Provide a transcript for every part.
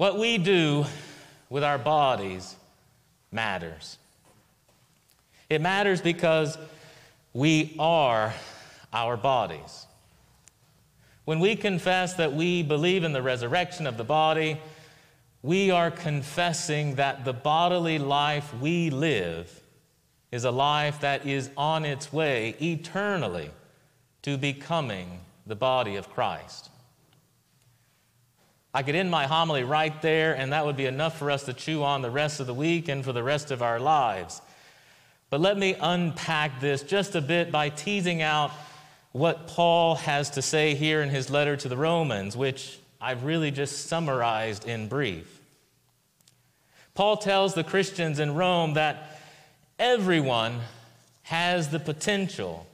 What we do with our bodies matters. It matters because we are our bodies. When we confess that we believe in the resurrection of the body, we are confessing that the bodily life we live is a life that is on its way eternally to becoming the body of Christ. I could end my homily right there, and that would be enough for us to chew on the rest of the week and for the rest of our lives. But let me unpack this just a bit by teasing out what Paul has to say here in his letter to the Romans, which I've really just summarized in brief. Paul tells the Christians in Rome that everyone has the potential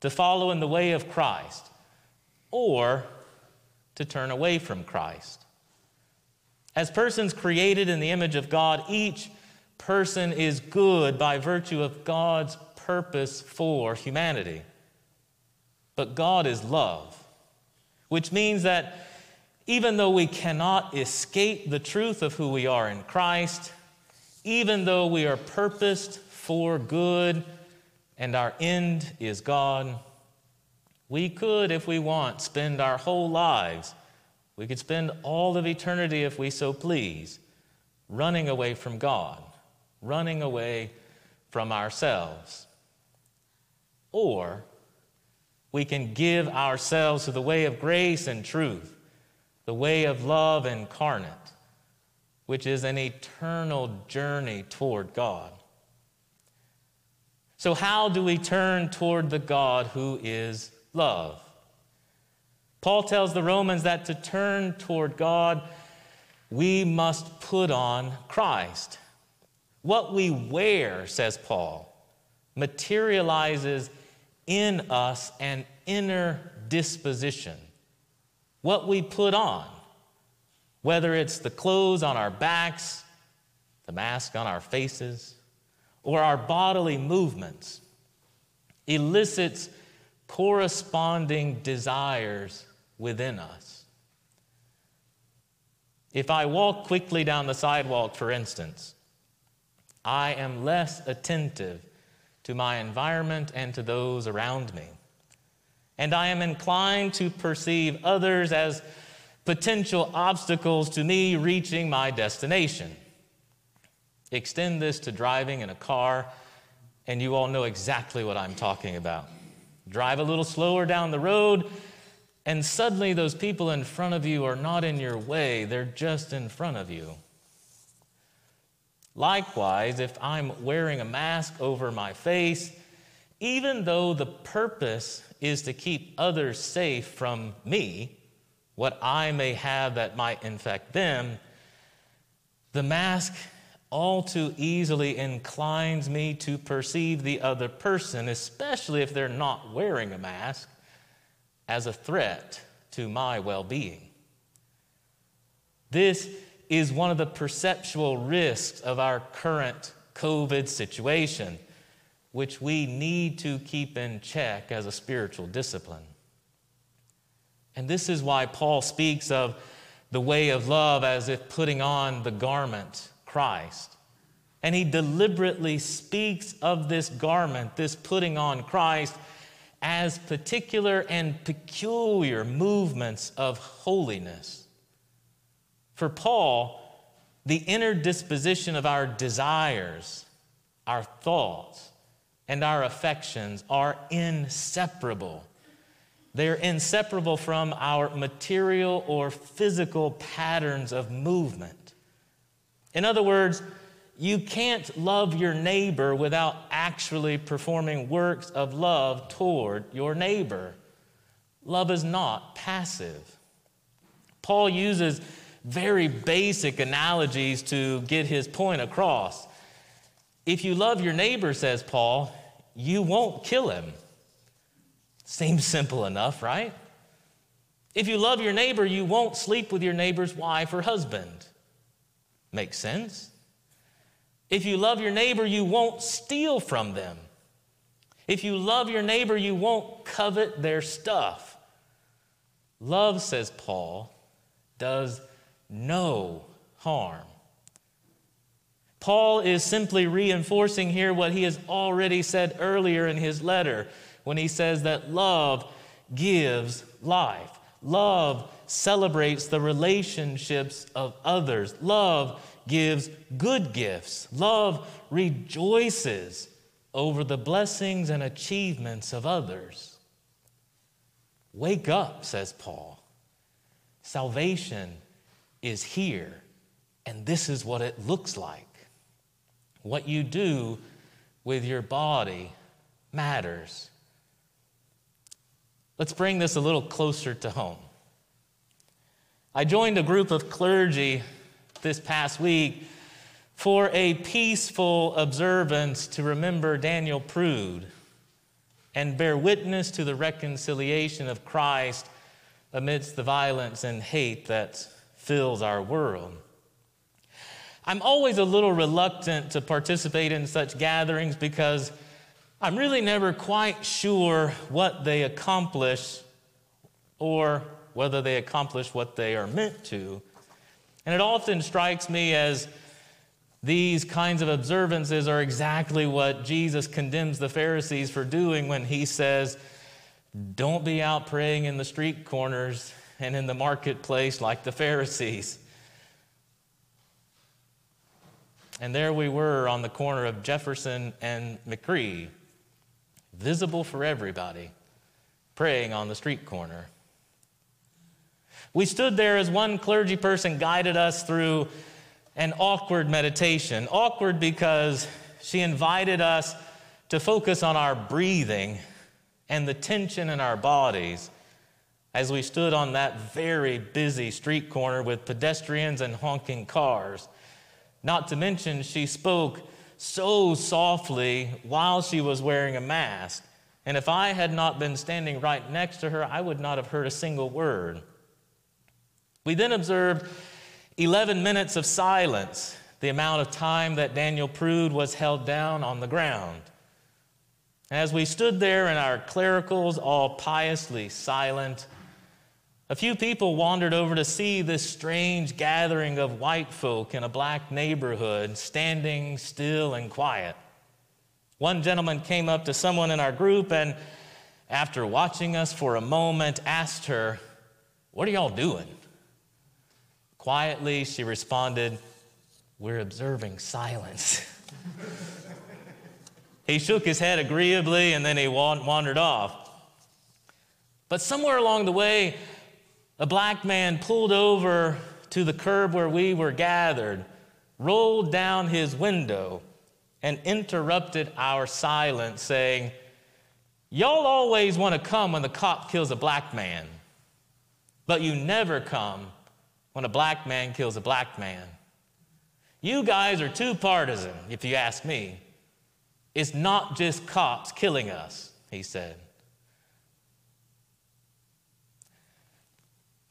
to follow in the way of Christ or to turn away from Christ. As persons created in the image of God, each person is good by virtue of God's purpose for humanity. But God is love, which means that even though we cannot escape the truth of who we are in Christ, even though we are purposed for good and our end is God, we could, if we want, spend our whole lives, we could spend all of eternity if we so please, running away from God, running away from ourselves. Or we can give ourselves to the way of grace and truth, the way of love incarnate, which is an eternal journey toward God. So, how do we turn toward the God who is love? Paul tells the Romans that to turn toward God, we must put on Christ. What we wear, says Paul, materializes in us an inner disposition. What we put on, whether it's the clothes on our backs, the mask on our faces, or our bodily movements, elicits corresponding desires within us. If I walk quickly down the sidewalk, for instance, I am less attentive to my environment and to those around me. And I am inclined to perceive others as potential obstacles to me reaching my destination. Extend this to driving in a car, and you all know exactly what I'm talking about. Drive a little slower down the road, and suddenly those people in front of you are not in your way, they're just in front of you. Likewise, if I'm wearing a mask over my face, even though the purpose is to keep others safe from me, what I may have that might infect them, the mask all too easily inclines me to perceive the other person, especially if they're not wearing a mask, as a threat to my well being. This is one of the perceptual risks of our current COVID situation, which we need to keep in check as a spiritual discipline. And this is why Paul speaks of the way of love as if putting on the garment, Christ. And he deliberately speaks of this garment, this putting on Christ, as particular and peculiar movements of holiness. For Paul, the inner disposition of our desires, our thoughts, and our affections are inseparable. They're inseparable from our material or physical patterns of movement. In other words, you can't love your neighbor without actually performing works of love toward your neighbor. Love is not passive. Paul uses very basic analogies to get his point across. If you love your neighbor, says Paul, you won't kill him. Seems simple enough, right? If you love your neighbor, you won't sleep with your neighbor's wife or husband. Makes sense? If you love your neighbor, you won't steal from them. If you love your neighbor, you won't covet their stuff. Love, says Paul, does no harm. Paul is simply reinforcing here what he has already said earlier in his letter when he says that love gives life. Love celebrates the relationships of others. Love gives good gifts. Love rejoices over the blessings and achievements of others. Wake up, says Paul. Salvation is here, and this is what it looks like. What you do with your body matters. Let's bring this a little closer to home. I joined a group of clergy this past week for a peaceful observance to remember Daniel Prude and bear witness to the reconciliation of Christ amidst the violence and hate that fills our world. I'm always a little reluctant to participate in such gatherings because I'm really never quite sure what they accomplish or whether they accomplish what they are meant to. And it often strikes me as these kinds of observances are exactly what Jesus condemns the Pharisees for doing when he says, Don't be out praying in the street corners and in the marketplace like the Pharisees. And there we were on the corner of Jefferson and McCree, visible for everybody, praying on the street corner. We stood there as one clergy person guided us through an awkward meditation. Awkward because she invited us to focus on our breathing and the tension in our bodies as we stood on that very busy street corner with pedestrians and honking cars. Not to mention, she spoke so softly while she was wearing a mask. And if I had not been standing right next to her, I would not have heard a single word. We then observed 11 minutes of silence, the amount of time that Daniel Prude was held down on the ground. As we stood there in our clericals, all piously silent, a few people wandered over to see this strange gathering of white folk in a black neighborhood standing still and quiet. One gentleman came up to someone in our group and, after watching us for a moment, asked her, What are y'all doing? Quietly, she responded, We're observing silence. he shook his head agreeably and then he wandered off. But somewhere along the way, a black man pulled over to the curb where we were gathered, rolled down his window, and interrupted our silence, saying, Y'all always want to come when the cop kills a black man, but you never come when a black man kills a black man. You guys are too partisan, if you ask me. It's not just cops killing us, he said.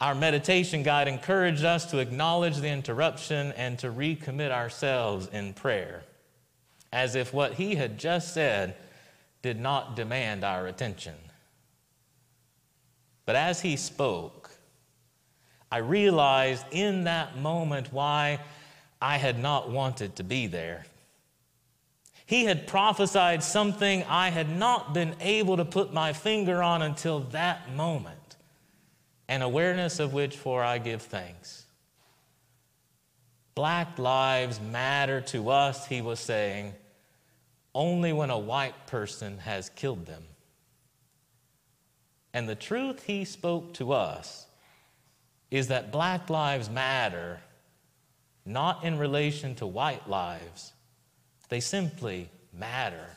Our meditation guide encouraged us to acknowledge the interruption and to recommit ourselves in prayer, as if what he had just said did not demand our attention. But as he spoke, I realized in that moment why I had not wanted to be there. He had prophesied something I had not been able to put my finger on until that moment, an awareness of which for I give thanks. Black lives matter to us, he was saying, only when a white person has killed them. And the truth he spoke to us is that black lives matter not in relation to white lives, they simply matter.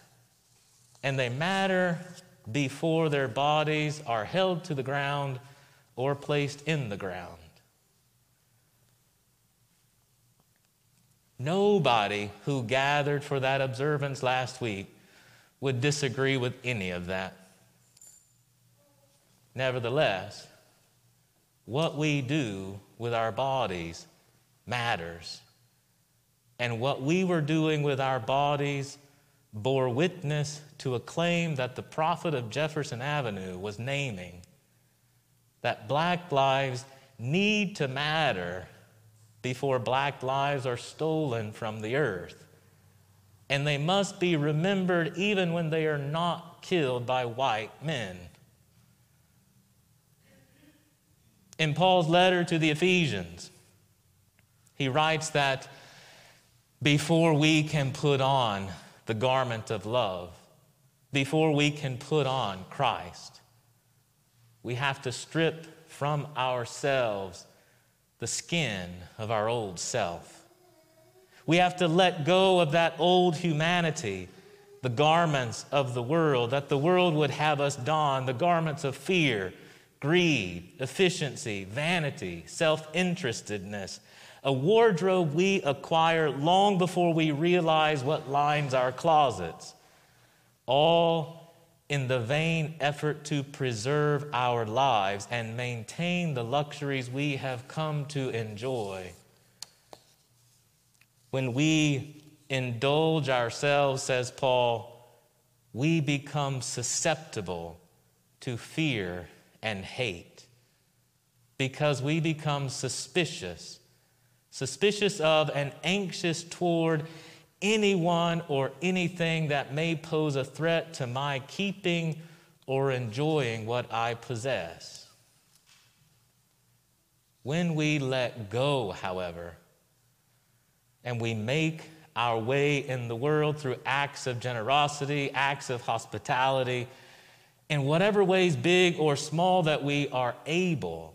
And they matter before their bodies are held to the ground or placed in the ground. Nobody who gathered for that observance last week would disagree with any of that. Nevertheless, what we do with our bodies matters. And what we were doing with our bodies bore witness to a claim that the prophet of Jefferson Avenue was naming that black lives need to matter before black lives are stolen from the earth. And they must be remembered even when they are not killed by white men. In Paul's letter to the Ephesians, he writes that before we can put on the garment of love, before we can put on Christ, we have to strip from ourselves the skin of our old self. We have to let go of that old humanity, the garments of the world, that the world would have us don, the garments of fear, greed, efficiency, vanity, self interestedness, a wardrobe we acquire long before we realize what lines our closets, all in the vain effort to preserve our lives and maintain the luxuries we have come to enjoy. When we indulge ourselves, says Paul, we become susceptible to fear and hate because we become suspicious, suspicious of and anxious toward anyone or anything that may pose a threat to my keeping or enjoying what I possess. When we let go, however, and we make our way in the world through acts of generosity, acts of hospitality, in whatever ways, big or small, that we are able,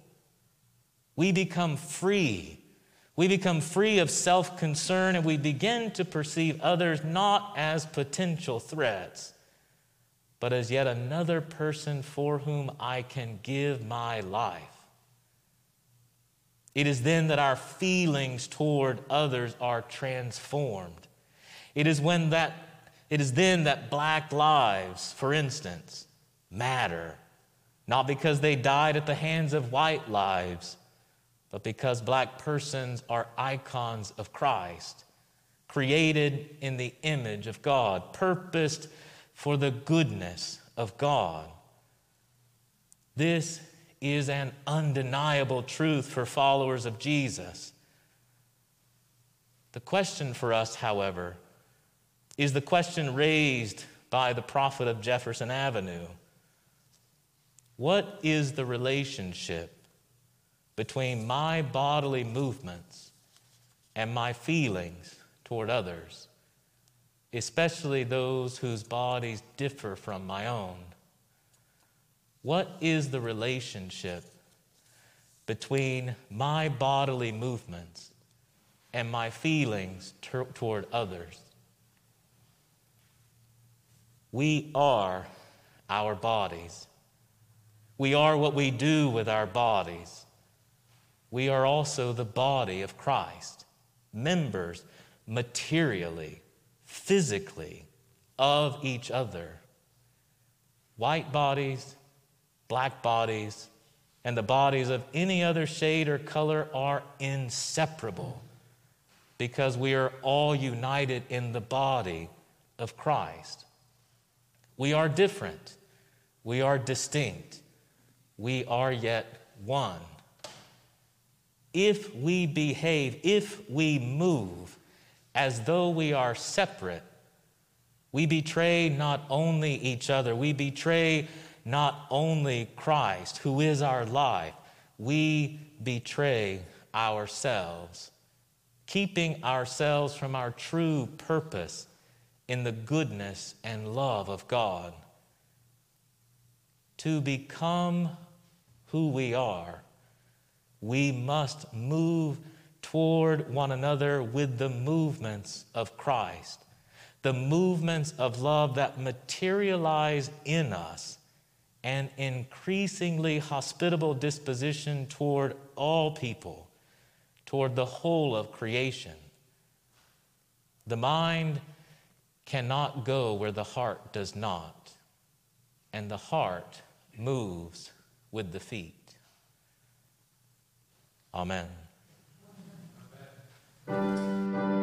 we become free we become free of self concern and we begin to perceive others not as potential threats, but as yet another person for whom I can give my life. It is then that our feelings toward others are transformed. It is when that it is then that black lives, for instance, matter, not because they died at the hands of white lives, but because black persons are icons of Christ, created in the image of God, purposed for the goodness of God. This is an undeniable truth for followers of Jesus. The question for us, however, is the question raised by the prophet of Jefferson Avenue What is the relationship between my bodily movements and my feelings toward others, especially those whose bodies differ from my own? What is the relationship between my bodily movements and my feelings toward others? We are our bodies. We are what we do with our bodies we are also the body of Christ, members materially, physically of each other. White bodies, black bodies, and the bodies of any other shade or color are inseparable because we are all united in the body of Christ. We are different, we are distinct, we are yet one if we behave, if we move as though we are separate, we betray not only each other, we betray not only Christ, who is our life, we betray ourselves, keeping ourselves from our true purpose in the goodness and love of God. To become who we are we must move toward one another with the movements of Christ, the movements of love that materialize in us an increasingly hospitable disposition toward all people, toward the whole of creation. The mind cannot go where the heart does not, and the heart moves with the feet. Amen. Amen.